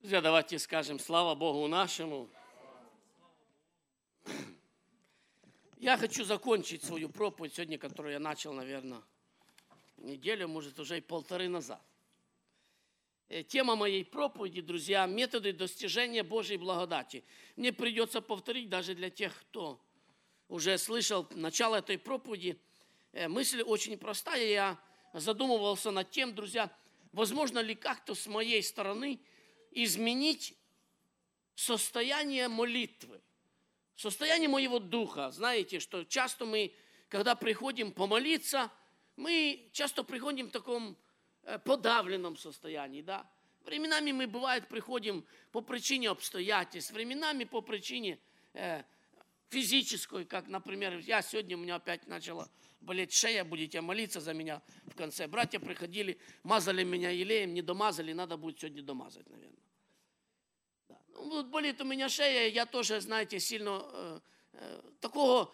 Друзья, давайте скажем слава Богу нашему. Я хочу закончить свою проповедь сегодня, которую я начал, наверное, неделю, может, уже и полторы назад. Э, тема моей проповеди, друзья, методы достижения Божьей благодати. Мне придется повторить даже для тех, кто уже слышал начало этой проповеди. Э, мысль очень простая. Я задумывался над тем, друзья, возможно ли как-то с моей стороны изменить состояние молитвы состояние моего духа. Знаете, что часто мы, когда приходим помолиться, мы часто приходим в таком э, подавленном состоянии, да. Временами мы, бывает, приходим по причине обстоятельств, временами по причине э, физической, как, например, я сегодня, у меня опять начала болеть шея, будете молиться за меня в конце. Братья приходили, мазали меня елеем, не домазали, надо будет сегодня домазать, наверное. Ну, вот болит у меня шея, я тоже, знаете, сильно э, э, такого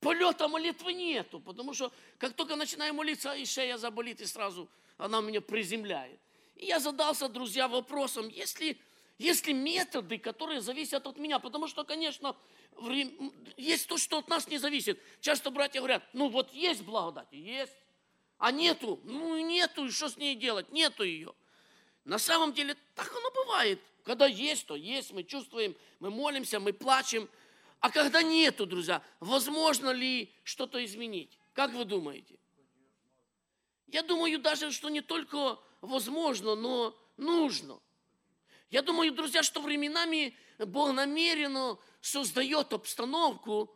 полета молитвы нету, потому что как только начинаю молиться, и шея заболит, и сразу она меня приземляет. И я задался, друзья, вопросом, есть ли, есть ли методы, которые зависят от меня, потому что, конечно, есть то, что от нас не зависит. Часто братья говорят, ну вот есть благодать, есть, а нету, ну нету, и что с ней делать, нету ее. На самом деле так оно бывает. Когда есть, то есть, мы чувствуем, мы молимся, мы плачем. А когда нету, друзья, возможно ли что-то изменить? Как вы думаете? Я думаю даже, что не только возможно, но нужно. Я думаю, друзья, что временами Бог намеренно создает обстановку,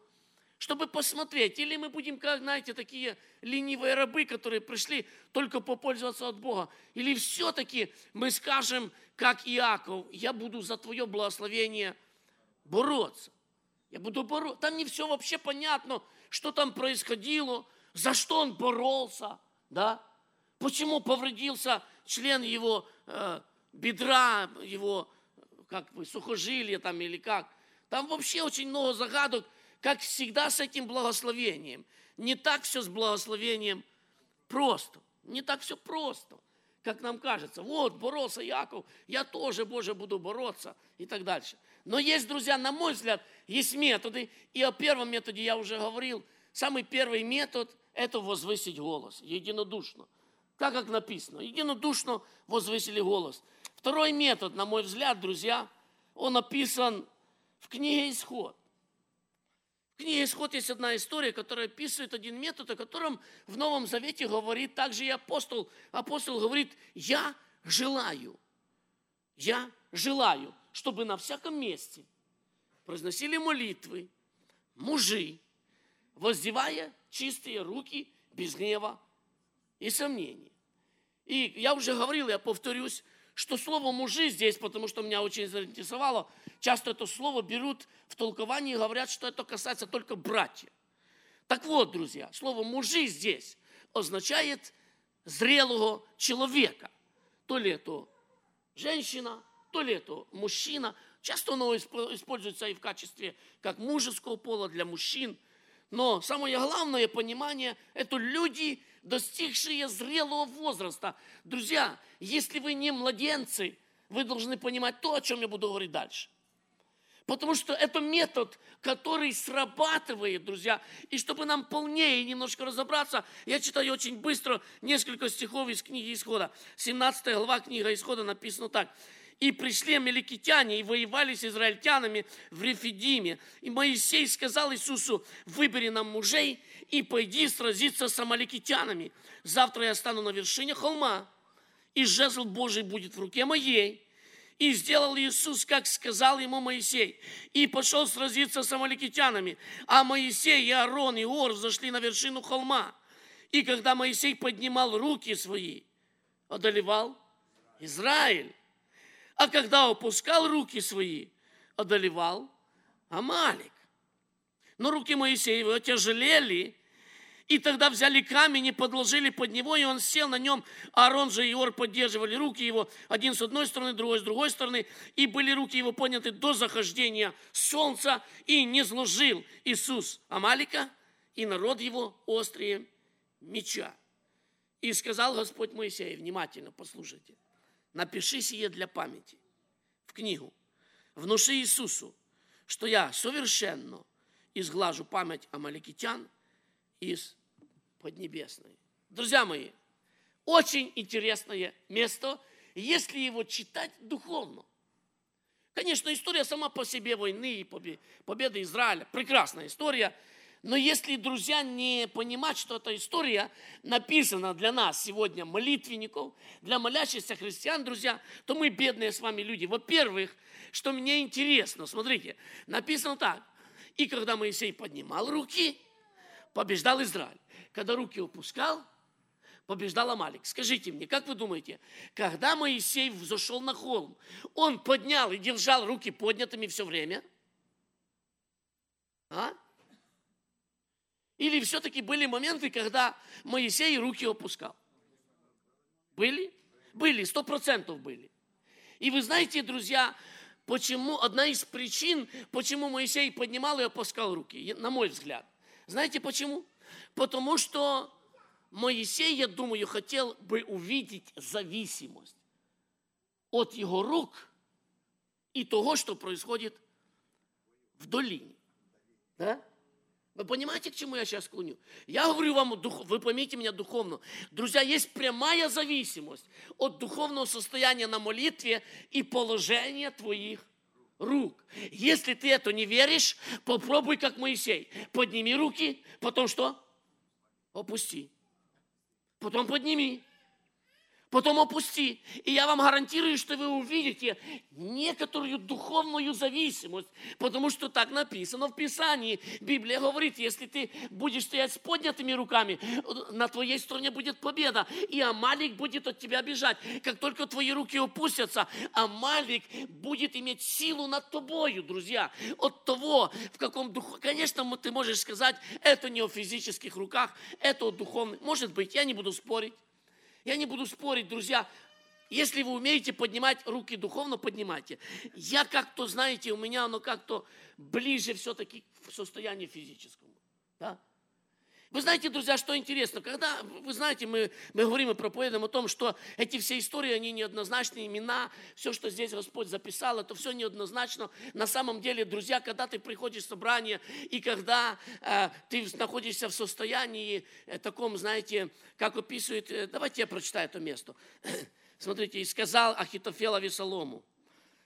чтобы посмотреть. Или мы будем, как, знаете, такие ленивые рабы, которые пришли только попользоваться от Бога. Или все-таки мы скажем, как Иаков, я буду за твое благословение бороться. Я буду бороться. Там не все вообще понятно, что там происходило, за что он боролся, да? Почему повредился член его э, бедра, его как бы сухожилия там или как. Там вообще очень много загадок, как всегда с этим благословением. Не так все с благословением просто. Не так все просто, как нам кажется. Вот, боролся Яков, я тоже, Боже, буду бороться и так дальше. Но есть, друзья, на мой взгляд, есть методы. И о первом методе я уже говорил. Самый первый метод – это возвысить голос, единодушно. Так, как написано, единодушно возвысили голос. Второй метод, на мой взгляд, друзья, он описан в книге «Исход» книге «Исход» есть одна история, которая описывает один метод, о котором в Новом Завете говорит также и апостол. Апостол говорит, я желаю, я желаю, чтобы на всяком месте произносили молитвы мужи, воздевая чистые руки без гнева и сомнений. И я уже говорил, я повторюсь, что слово «мужи» здесь, потому что меня очень заинтересовало, часто это слово берут в толковании и говорят, что это касается только братьев. Так вот, друзья, слово «мужи» здесь означает зрелого человека. То ли это женщина, то ли это мужчина. Часто оно используется и в качестве как мужеского пола для мужчин. Но самое главное понимание – это люди, достигшие зрелого возраста. Друзья, если вы не младенцы, вы должны понимать то, о чем я буду говорить дальше. Потому что это метод, который срабатывает, друзья. И чтобы нам полнее немножко разобраться, я читаю очень быстро несколько стихов из книги Исхода. 17 глава книга Исхода написано так. И пришли амеликитяне и воевали с израильтянами в Рефидиме. И Моисей сказал Иисусу, выбери нам мужей и пойди сразиться с амаликитянами. Завтра я стану на вершине холма, и жезл Божий будет в руке моей. И сделал Иисус, как сказал ему Моисей, и пошел сразиться с амаликитянами. А Моисей и Аарон и Ор зашли на вершину холма. И когда Моисей поднимал руки свои, одолевал Израиль. А когда опускал руки свои, одолевал Амалик. Но руки Моисеева тяжелели, и тогда взяли камень и подложили под него, и он сел на нем. Аарон же и Ор поддерживали руки его, один с одной стороны, другой с другой стороны. И были руки его подняты до захождения солнца, и не сложил Иисус Амалика и народ его острие меча. И сказал Господь Моисею, внимательно послушайте, напиши сие для памяти. в книгу. Внуши Иисусу, что я совершенно изглажу память амаликитян из Поднебесной. Друзья мои, очень интересное место, если его читать духовно. Конечно, история сама по себе войны и победы Израиля. Прекрасная история. Но если, друзья, не понимать, что эта история написана для нас сегодня, молитвенников, для молящихся христиан, друзья, то мы бедные с вами люди. Во-первых, что мне интересно, смотрите, написано так. И когда Моисей поднимал руки, побеждал Израиль. Когда руки упускал, побеждал Амалик. Скажите мне, как вы думаете, когда Моисей взошел на холм, он поднял и держал руки поднятыми все время? А? Или все-таки были моменты, когда Моисей руки опускал? Были? Были, сто процентов были. И вы знаете, друзья, почему, одна из причин, почему Моисей поднимал и опускал руки, на мой взгляд. Знаете почему? Потому что Моисей, я думаю, хотел бы увидеть зависимость от его рук и того, что происходит в долине. Да? Вы понимаете, к чему я сейчас склоню? Я говорю вам, вы поймите меня духовно. Друзья, есть прямая зависимость от духовного состояния на молитве и положения твоих рук. Если ты это не веришь, попробуй как Моисей. Подними руки, потом что? Опусти. Потом подними потом опусти. И я вам гарантирую, что вы увидите некоторую духовную зависимость, потому что так написано в Писании. Библия говорит, если ты будешь стоять с поднятыми руками, на твоей стороне будет победа, и Амалик будет от тебя бежать. Как только твои руки опустятся, Амалик будет иметь силу над тобою, друзья. От того, в каком духу... Конечно, ты можешь сказать, это не о физических руках, это о духовных. Может быть, я не буду спорить. Я не буду спорить, друзья. Если вы умеете поднимать руки духовно, поднимайте. Я как-то, знаете, у меня оно как-то ближе все-таки к состоянию физическому. Да? Вы знаете, друзья, что интересно, когда, вы знаете, мы, мы говорим и проповедуем о том, что эти все истории, они неоднозначные, имена, все, что здесь Господь записал, это все неоднозначно. На самом деле, друзья, когда ты приходишь в собрание, и когда э, ты находишься в состоянии э, таком, знаете, как описывает, э, давайте я прочитаю это место. Смотрите, и сказал Ахитофел Авесолому.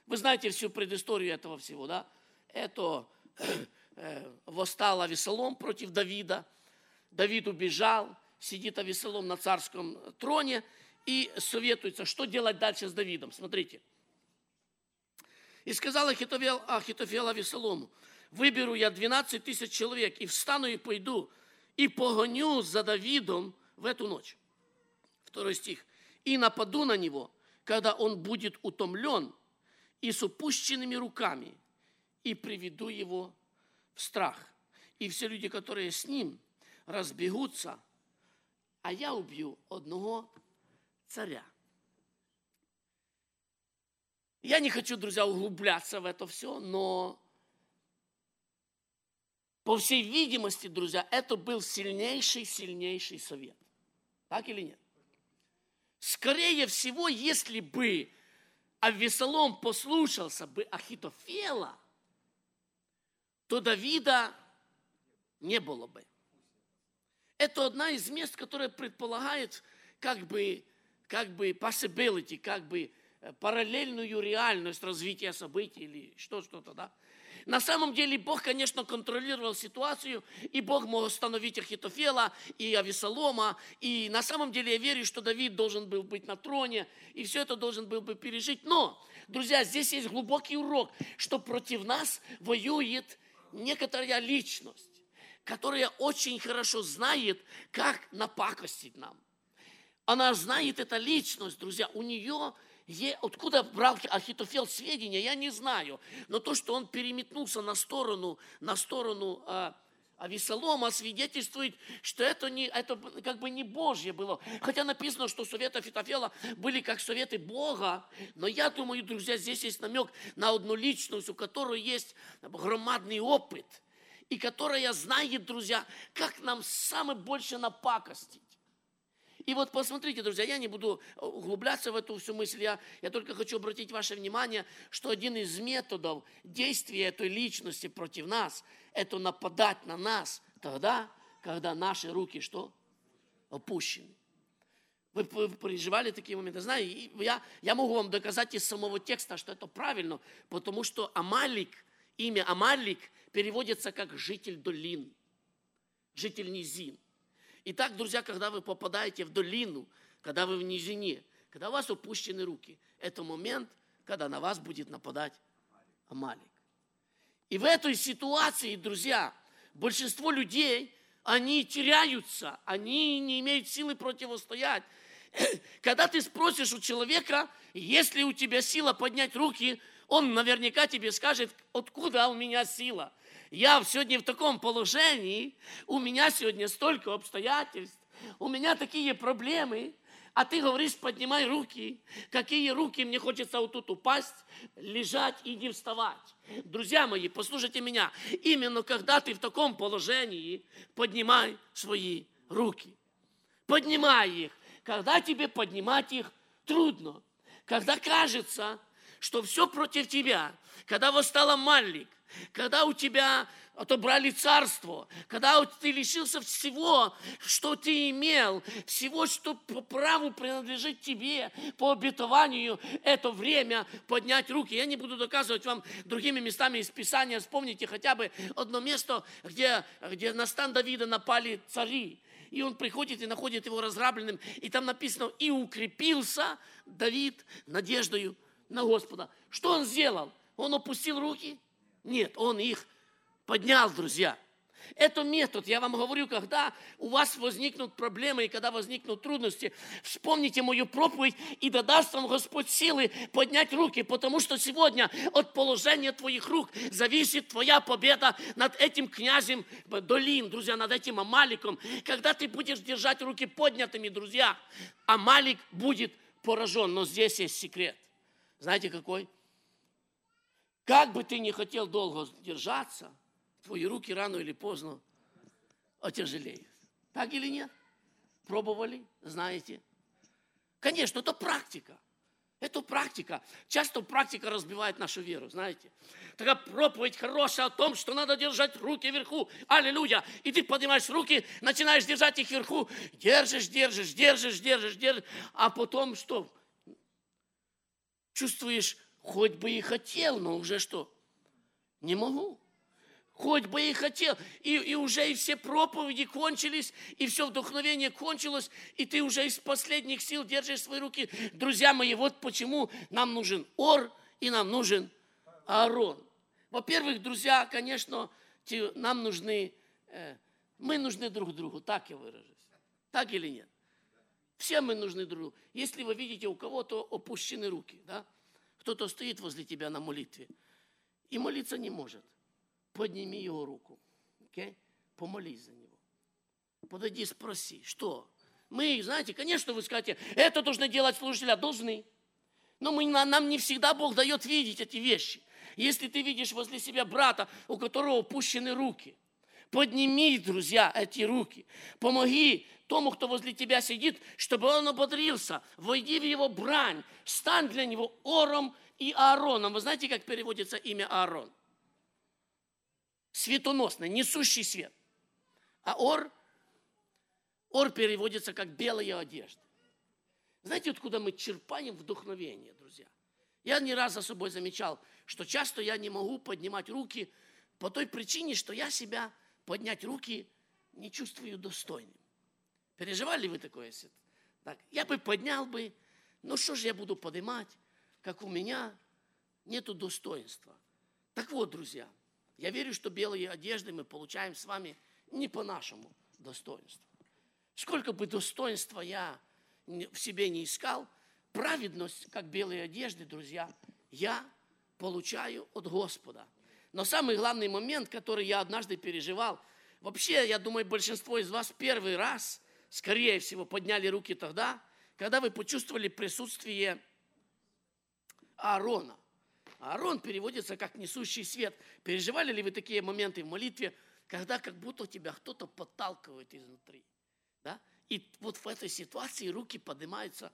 Вы знаете всю предысторию этого всего, да? Это э, восстал Авесолом против Давида, Давид убежал, сидит Авесолом на царском троне и советуется, что делать дальше с Давидом. Смотрите. И сказал Ахитофел, Ахитофел Авесолому, выберу я 12 тысяч человек и встану и пойду, и погоню за Давидом в эту ночь. Второй стих. И нападу на него, когда он будет утомлен и с упущенными руками, и приведу его в страх. И все люди, которые с ним, разбегутся, а я убью одного царя. Я не хочу, друзья, углубляться в это все, но по всей видимости, друзья, это был сильнейший, сильнейший совет. Так или нет? Скорее всего, если бы Авесолом послушался бы Ахитофела, то Давида не было бы. Это одна из мест, которая предполагает как бы, как бы possibility, как бы э, параллельную реальность развития событий или что-что-то, да. На самом деле Бог, конечно, контролировал ситуацию, и Бог мог остановить Ахитофела и Авесолома, и на самом деле я верю, что Давид должен был быть на троне, и все это должен был бы пережить. Но, друзья, здесь есть глубокий урок, что против нас воюет некоторая личность которая очень хорошо знает, как напакостить нам. Она знает эта личность, друзья, у нее откуда брал Ахитофел сведения, я не знаю. Но то, что он переметнулся на сторону, на сторону а, Авесолома, свидетельствует, что это, не, это как бы не Божье было. Хотя написано, что советы Ахитофела были как советы Бога. Но я думаю, друзья, здесь есть намек на одну личность, у которой есть громадный опыт – и которая знает, друзья, как нам самое больше напакостить. И вот посмотрите, друзья, я не буду углубляться в эту всю мысль, я, я только хочу обратить ваше внимание, что один из методов действия этой личности против нас, это нападать на нас тогда, когда наши руки что? Опущены. Вы, вы переживали такие моменты? Знаете, я, я могу вам доказать из самого текста, что это правильно, потому что Амалик, имя Амалик переводится как житель долин, житель низин. Итак, друзья, когда вы попадаете в долину, когда вы в низине, когда у вас опущены руки, это момент, когда на вас будет нападать Амалик. И в этой ситуации, друзья, большинство людей, они теряются, они не имеют силы противостоять. Когда ты спросишь у человека, есть ли у тебя сила поднять руки, он наверняка тебе скажет, откуда у меня сила я сегодня в таком положении, у меня сегодня столько обстоятельств, у меня такие проблемы, а ты говоришь, поднимай руки. Какие руки? Мне хочется вот тут упасть, лежать и не вставать. Друзья мои, послушайте меня. Именно когда ты в таком положении, поднимай свои руки. Поднимай их. Когда тебе поднимать их трудно. Когда кажется, что все против тебя. Когда восстала Малик когда у тебя отобрали царство, когда ты лишился всего, что ты имел, всего, что по праву принадлежит тебе, по обетованию, это время поднять руки. Я не буду доказывать вам другими местами из Писания. Вспомните хотя бы одно место, где, где на стан Давида напали цари. И он приходит и находит его разграбленным. И там написано, и укрепился Давид надеждою на Господа. Что он сделал? Он опустил руки – нет, он их поднял, друзья. Это метод, я вам говорю, когда у вас возникнут проблемы и когда возникнут трудности, вспомните мою проповедь и да даст вам Господь силы поднять руки, потому что сегодня от положения твоих рук зависит твоя победа над этим князем долин, друзья, над этим Амаликом. Когда ты будешь держать руки поднятыми, друзья, Амалик будет поражен. Но здесь есть секрет. Знаете какой? Как бы ты ни хотел долго держаться, твои руки рано или поздно отяжелеют. Так или нет? Пробовали, знаете? Конечно, это практика. Это практика. Часто практика разбивает нашу веру, знаете. Такая проповедь хорошая о том, что надо держать руки вверху. Аллилуйя. И ты поднимаешь руки, начинаешь держать их вверху. Держишь, держишь, держишь, держишь, держишь. А потом что? Чувствуешь Хоть бы и хотел, но уже что? Не могу. Хоть бы и хотел. И, и уже и все проповеди кончились, и все вдохновение кончилось, и ты уже из последних сил держишь свои руки. Друзья мои, вот почему нам нужен Ор и нам нужен Аарон. Во-первых, друзья, конечно, нам нужны, э, мы нужны друг другу, так я выражусь. Так или нет? Все мы нужны друг другу. Если вы видите у кого-то опущены руки, да, кто-то стоит возле тебя на молитве и молиться не может. Подними его руку. Okay? Помолись за него. Подойди, спроси, что? Мы, знаете, конечно, вы скажете, это должны делать служители, а должны. Но мы, нам не всегда Бог дает видеть эти вещи. Если ты видишь возле себя брата, у которого опущены руки, подними, друзья, эти руки. Помоги тому, кто возле тебя сидит, чтобы он ободрился. Войди в его брань. Стань для него Ором и Аароном. Вы знаете, как переводится имя Аарон? Светоносный, несущий свет. А Ор, Ор переводится как белая одежда. Знаете, откуда мы черпаем вдохновение, друзья? Я не раз за собой замечал, что часто я не могу поднимать руки по той причине, что я себя поднять руки не чувствую достойным. Переживали вы такое? Так, я бы поднял бы, ну что же я буду поднимать, как у меня нету достоинства. Так вот, друзья, я верю, что белые одежды мы получаем с вами не по нашему достоинству. Сколько бы достоинства я в себе не искал, праведность, как белые одежды, друзья, я получаю от Господа. Но самый главный момент, который я однажды переживал, вообще, я думаю, большинство из вас первый раз скорее всего, подняли руки тогда, когда вы почувствовали присутствие Аарона. Аарон переводится как несущий свет. Переживали ли вы такие моменты в молитве, когда как будто тебя кто-то подталкивает изнутри? Да? И вот в этой ситуации руки поднимаются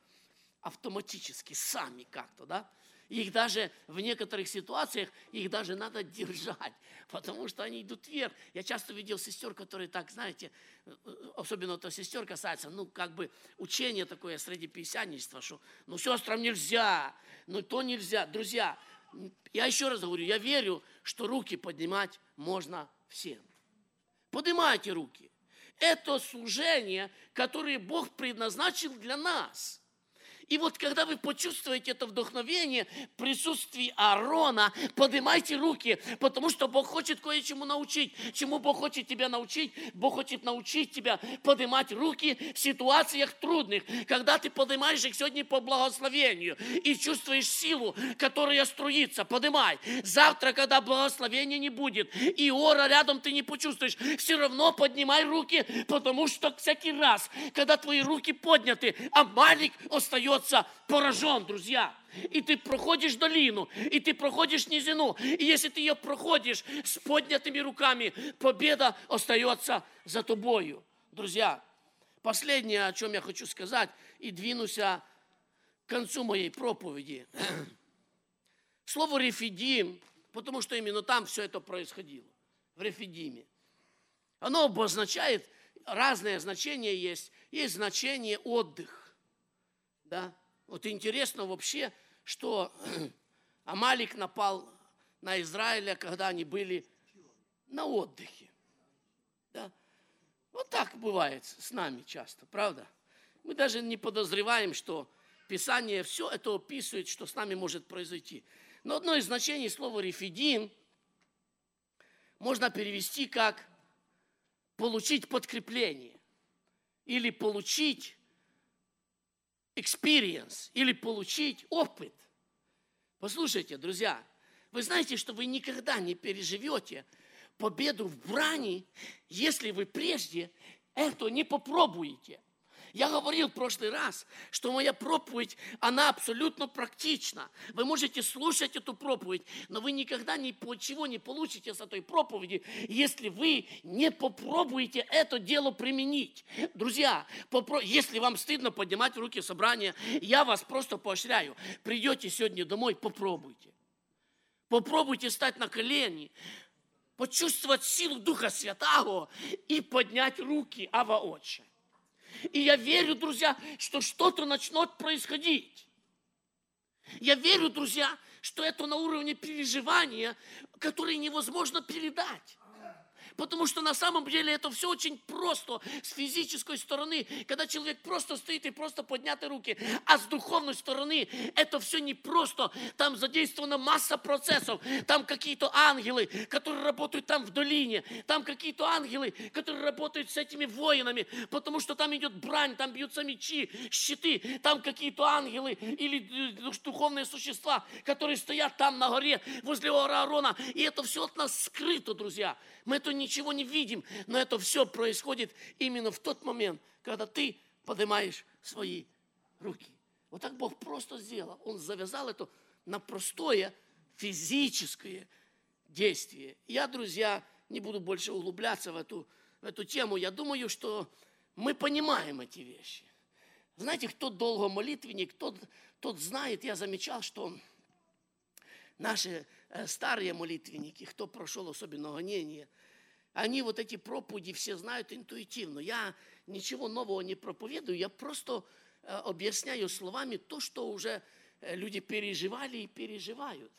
автоматически, сами как-то, да? Их даже в некоторых ситуациях, их даже надо держать, потому что они идут вверх. Я часто видел сестер, которые так, знаете, особенно это сестер касается, ну, как бы учение такое среди писянничества, что, ну, сестрам нельзя, ну, то нельзя. Друзья, я еще раз говорю, я верю, что руки поднимать можно всем. Поднимайте руки. Это служение, которое Бог предназначил для нас – и вот когда вы почувствуете это вдохновение, присутствие Аарона, поднимайте руки, потому что Бог хочет кое-чему научить. Чему Бог хочет тебя научить? Бог хочет научить тебя поднимать руки в ситуациях трудных, когда ты поднимаешь их сегодня по благословению и чувствуешь силу, которая струится. Поднимай. Завтра, когда благословения не будет, и ора рядом ты не почувствуешь, все равно поднимай руки, потому что всякий раз, когда твои руки подняты, а маленький остается остается поражен, друзья. И ты проходишь долину, и ты проходишь низину. И если ты ее проходишь с поднятыми руками, победа остается за тобою. Друзья, последнее, о чем я хочу сказать, и двинусь к концу моей проповеди. Слово «рефидим», потому что именно там все это происходило, в Рефидиме. Оно обозначает, разные значения есть. Есть значение отдых да? Вот интересно вообще, что Амалик напал на Израиля, когда они были на отдыхе. Да? Вот так бывает с нами часто, правда? Мы даже не подозреваем, что Писание все это описывает, что с нами может произойти. Но одно из значений слова «рефидин» можно перевести как «получить подкрепление» или «получить experience или получить опыт. Послушайте, друзья, вы знаете, что вы никогда не переживете победу в брани, если вы прежде это не попробуете. Я говорил в прошлый раз, что моя проповедь, она абсолютно практична. Вы можете слушать эту проповедь, но вы никогда ничего не получите с этой проповеди, если вы не попробуете это дело применить. Друзья, попро... если вам стыдно поднимать руки в собрание, я вас просто поощряю. Придете сегодня домой, попробуйте. Попробуйте стать на колени, почувствовать силу Духа Святого и поднять руки, Ава Отче. И я верю, друзья, что что-то начнет происходить. Я верю, друзья, что это на уровне переживания, которое невозможно передать. Потому что на самом деле это все очень просто с физической стороны, когда человек просто стоит и просто подняты руки. А с духовной стороны это все не просто. Там задействована масса процессов. Там какие-то ангелы, которые работают там в долине. Там какие-то ангелы, которые работают с этими воинами. Потому что там идет брань, там бьются мечи, щиты. Там какие-то ангелы или духовные существа, которые стоят там на горе возле Аарона. И это все от нас скрыто, друзья. Мы это ничего не видим, но это все происходит именно в тот момент, когда ты поднимаешь свои руки. Вот так Бог просто сделал. Он завязал это на простое физическое действие. Я, друзья, не буду больше углубляться в эту, в эту тему. Я думаю, что мы понимаем эти вещи. Знаете, кто долго молитвенник, тот, тот знает, я замечал, что наши э, старые молитвенники, кто прошел особенно гонение – они вот эти проповеди все знают интуитивно. Я ничего нового не проповедую, я просто э, объясняю словами то, что уже э, люди переживали и переживают.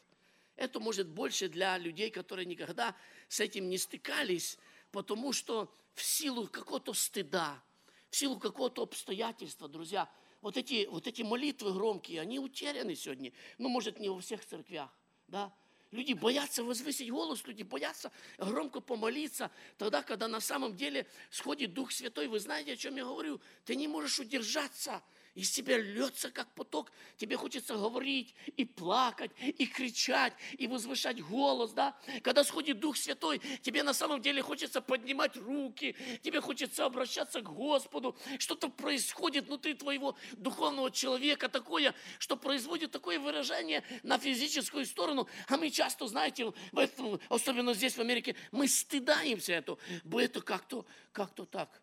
Это может больше для людей, которые никогда с этим не стыкались, потому что в силу какого-то стыда, в силу какого-то обстоятельства, друзья, вот эти, вот эти молитвы громкие, они утеряны сегодня. Ну, может, не во всех церквях, да, Люди боятся возвысить голос, люди боятся громко помолиться. Тогда, когда на самом деле сходит Дух Святой, вы знаете, о чем я говорю? Ты не можешь удержаться из тебя льется, как поток. Тебе хочется говорить и плакать, и кричать, и возвышать голос, да? Когда сходит Дух Святой, тебе на самом деле хочется поднимать руки, тебе хочется обращаться к Господу. Что-то происходит внутри твоего духовного человека такое, что производит такое выражение на физическую сторону. А мы часто, знаете, в этом, особенно здесь, в Америке, мы стыдаемся этого. Это как-то как так.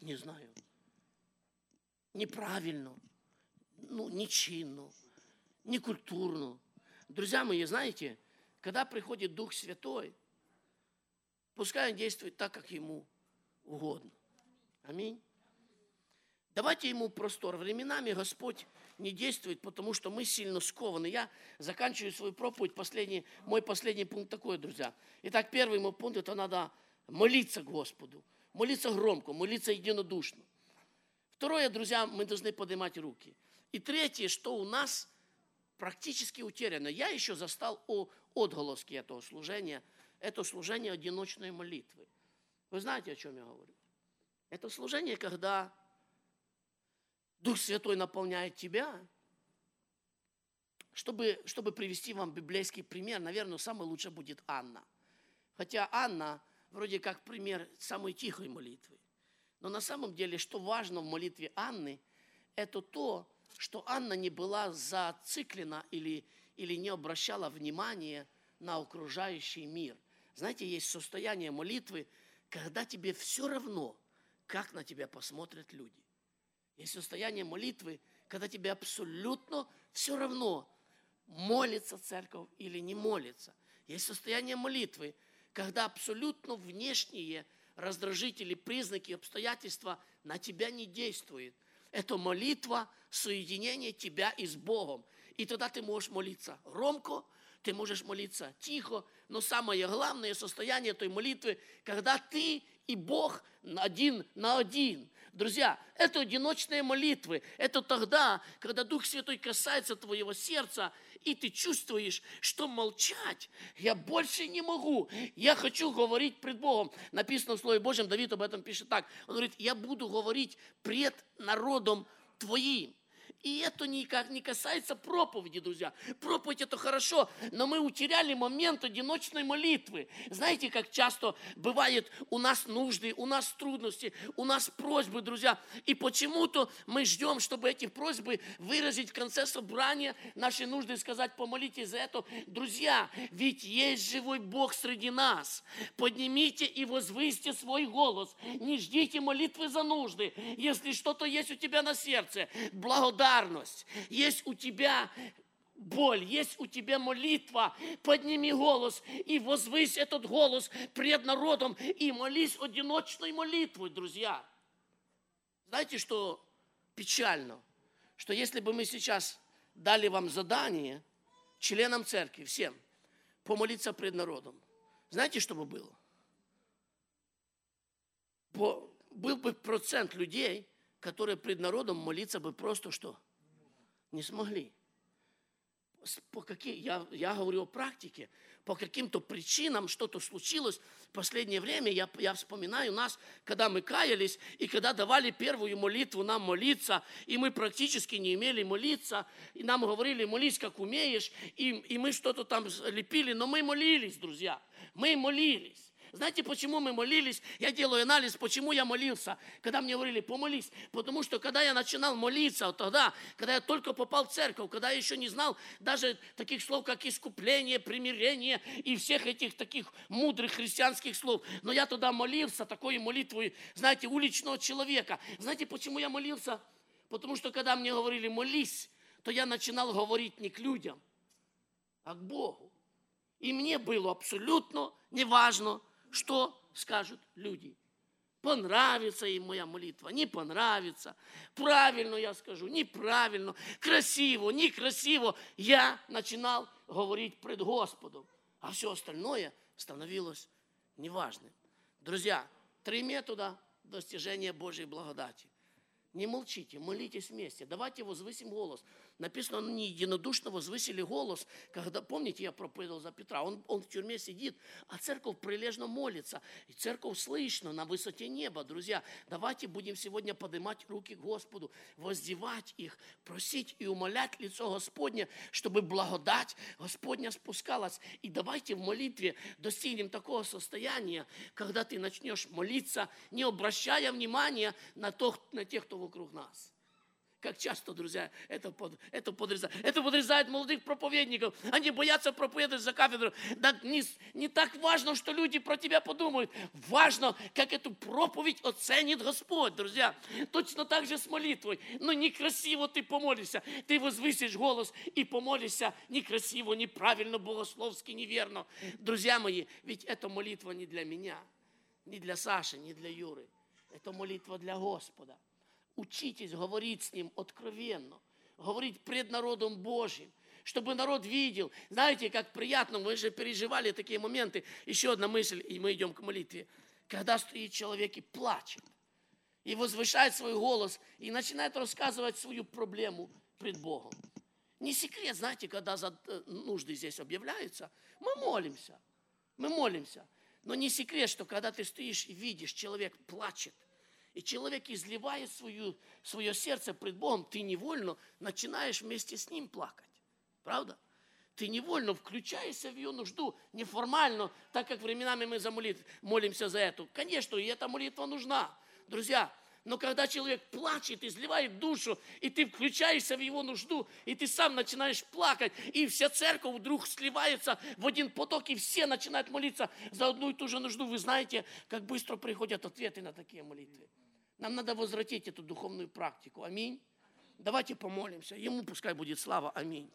Не знаю неправильно, ну, нечинно, некультурно. Друзья мои, знаете, когда приходит Дух Святой, пускай Он действует так, как Ему угодно. Аминь. Давайте Ему простор. Временами Господь не действует, потому что мы сильно скованы. Я заканчиваю свою проповедь. Последний, мой последний пункт такой, друзья. Итак, первый мой пункт – это надо молиться Господу. Молиться громко, молиться единодушно. Второе, друзья, мы должны поднимать руки. И третье, что у нас практически утеряно. Я еще застал о отголоски этого служения. Это служение одиночной молитвы. Вы знаете, о чем я говорю? Это служение, когда Дух Святой наполняет тебя, чтобы, чтобы привести вам библейский пример, наверное, самый лучший будет Анна. Хотя Анна вроде как пример самой тихой молитвы. Но на самом деле, что важно в молитве Анны, это то, что Анна не была зациклена или, или не обращала внимания на окружающий мир. Знаете, есть состояние молитвы, когда тебе все равно, как на тебя посмотрят люди. Есть состояние молитвы, когда тебе абсолютно все равно, молится церковь или не молится. Есть состояние молитвы, когда абсолютно внешние раздражители, признаки, обстоятельства на тебя не действуют. Это молитва, соединение тебя и с Богом. И тогда ты можешь молиться громко, ты можешь молиться тихо, но самое главное состояние той молитвы, когда ты и Бог один на один. Друзья, это одиночные молитвы. Это тогда, когда Дух Святой касается твоего сердца, и ты чувствуешь, что молчать я больше не могу. Я хочу говорить пред Богом. Написано в Слове Божьем, Давид об этом пишет так. Он говорит, я буду говорить пред народом твоим. И это никак не касается проповеди, друзья. Проповедь это хорошо, но мы утеряли момент одиночной молитвы. Знаете, как часто бывает у нас нужды, у нас трудности, у нас просьбы, друзья. И почему-то мы ждем, чтобы эти просьбы выразить в конце собрания, наши нужды сказать, помолитесь за это. Друзья, ведь есть живой Бог среди нас. Поднимите и возвысьте свой голос. Не ждите молитвы за нужды. Если что-то есть у тебя на сердце, благодарность благодарность, есть у тебя боль, есть у тебя молитва, подними голос и возвысь этот голос пред народом и молись одиночной молитвой, друзья. Знаете, что печально? Что если бы мы сейчас дали вам задание, членам церкви, всем, помолиться пред народом, знаете, что бы было? Был бы процент людей, которые пред народом молиться бы просто что? Не смогли. По какие, я, я говорю о практике. По каким-то причинам что-то случилось в последнее время. Я, я вспоминаю нас, когда мы каялись, и когда давали первую молитву нам молиться, и мы практически не имели молиться, и нам говорили, молись, как умеешь, и, и мы что-то там лепили, но мы молились, друзья. Мы молились. Знаете, почему мы молились? Я делаю анализ, почему я молился. Когда мне говорили, помолись. Потому что когда я начинал молиться, вот тогда, когда я только попал в церковь, когда я еще не знал даже таких слов, как искупление, примирение и всех этих таких мудрых христианских слов. Но я тогда молился такой молитвой, знаете, уличного человека. Знаете, почему я молился? Потому что когда мне говорили молись, то я начинал говорить не к людям, а к Богу. И мне было абсолютно неважно, что скажут люди. Понравится им моя молитва, не понравится. Правильно я скажу, неправильно, красиво, некрасиво. Я начинал говорить пред Господом, а все остальное становилось неважным. Друзья, три метода достижения Божьей благодати. Не молчите, молитесь вместе. Давайте возвысим голос. Написано, они единодушно возвысили голос. Когда, помните, я проповедовал за Петра, он, он в тюрьме сидит, а церковь прилежно молится. И церковь слышно на высоте неба. Друзья, давайте будем сегодня поднимать руки к Господу, воздевать их, просить и умолять лицо Господне, чтобы благодать Господня спускалась. И давайте в молитве достигнем такого состояния, когда ты начнешь молиться, не обращая внимания на, то, на тех, кто вокруг нас. Как часто, друзья, это, под, это подрезает. Это подрезает молодых проповедников. Они боятся проповедовать за кафедру. Не, не так важно, что люди про тебя подумают. Важно, как эту проповедь оценит Господь, друзья. Точно так же с молитвой. Но некрасиво ты помолишься. Ты возвысишь голос и помолишься некрасиво, неправильно, богословски, неверно. Друзья мои, ведь эта молитва не для меня, не для Саши, не для Юры. Это молитва для Господа. Учитесь говорить с Ним откровенно, говорить пред народом Божьим, чтобы народ видел. Знаете, как приятно, мы же переживали такие моменты. Еще одна мысль, и мы идем к молитве. Когда стоит человек и плачет, и возвышает свой голос, и начинает рассказывать свою проблему пред Богом. Не секрет, знаете, когда э, нужды здесь объявляются, мы молимся, мы молимся. Но не секрет, что когда ты стоишь и видишь, человек плачет, и человек изливает свою, свое сердце пред Богом, ты невольно начинаешь вместе с ним плакать. Правда? Ты невольно включаешься в ее нужду, неформально, так как временами мы за молит, молимся за эту. Конечно, и эта молитва нужна. Друзья, но когда человек плачет, изливает душу, и ты включаешься в его нужду, и ты сам начинаешь плакать, и вся церковь вдруг сливается в один поток, и все начинают молиться за одну и ту же нужду. Вы знаете, как быстро приходят ответы на такие молитвы. Нам надо возвратить эту духовную практику. Аминь. Давайте помолимся. Ему пускай будет слава. Аминь.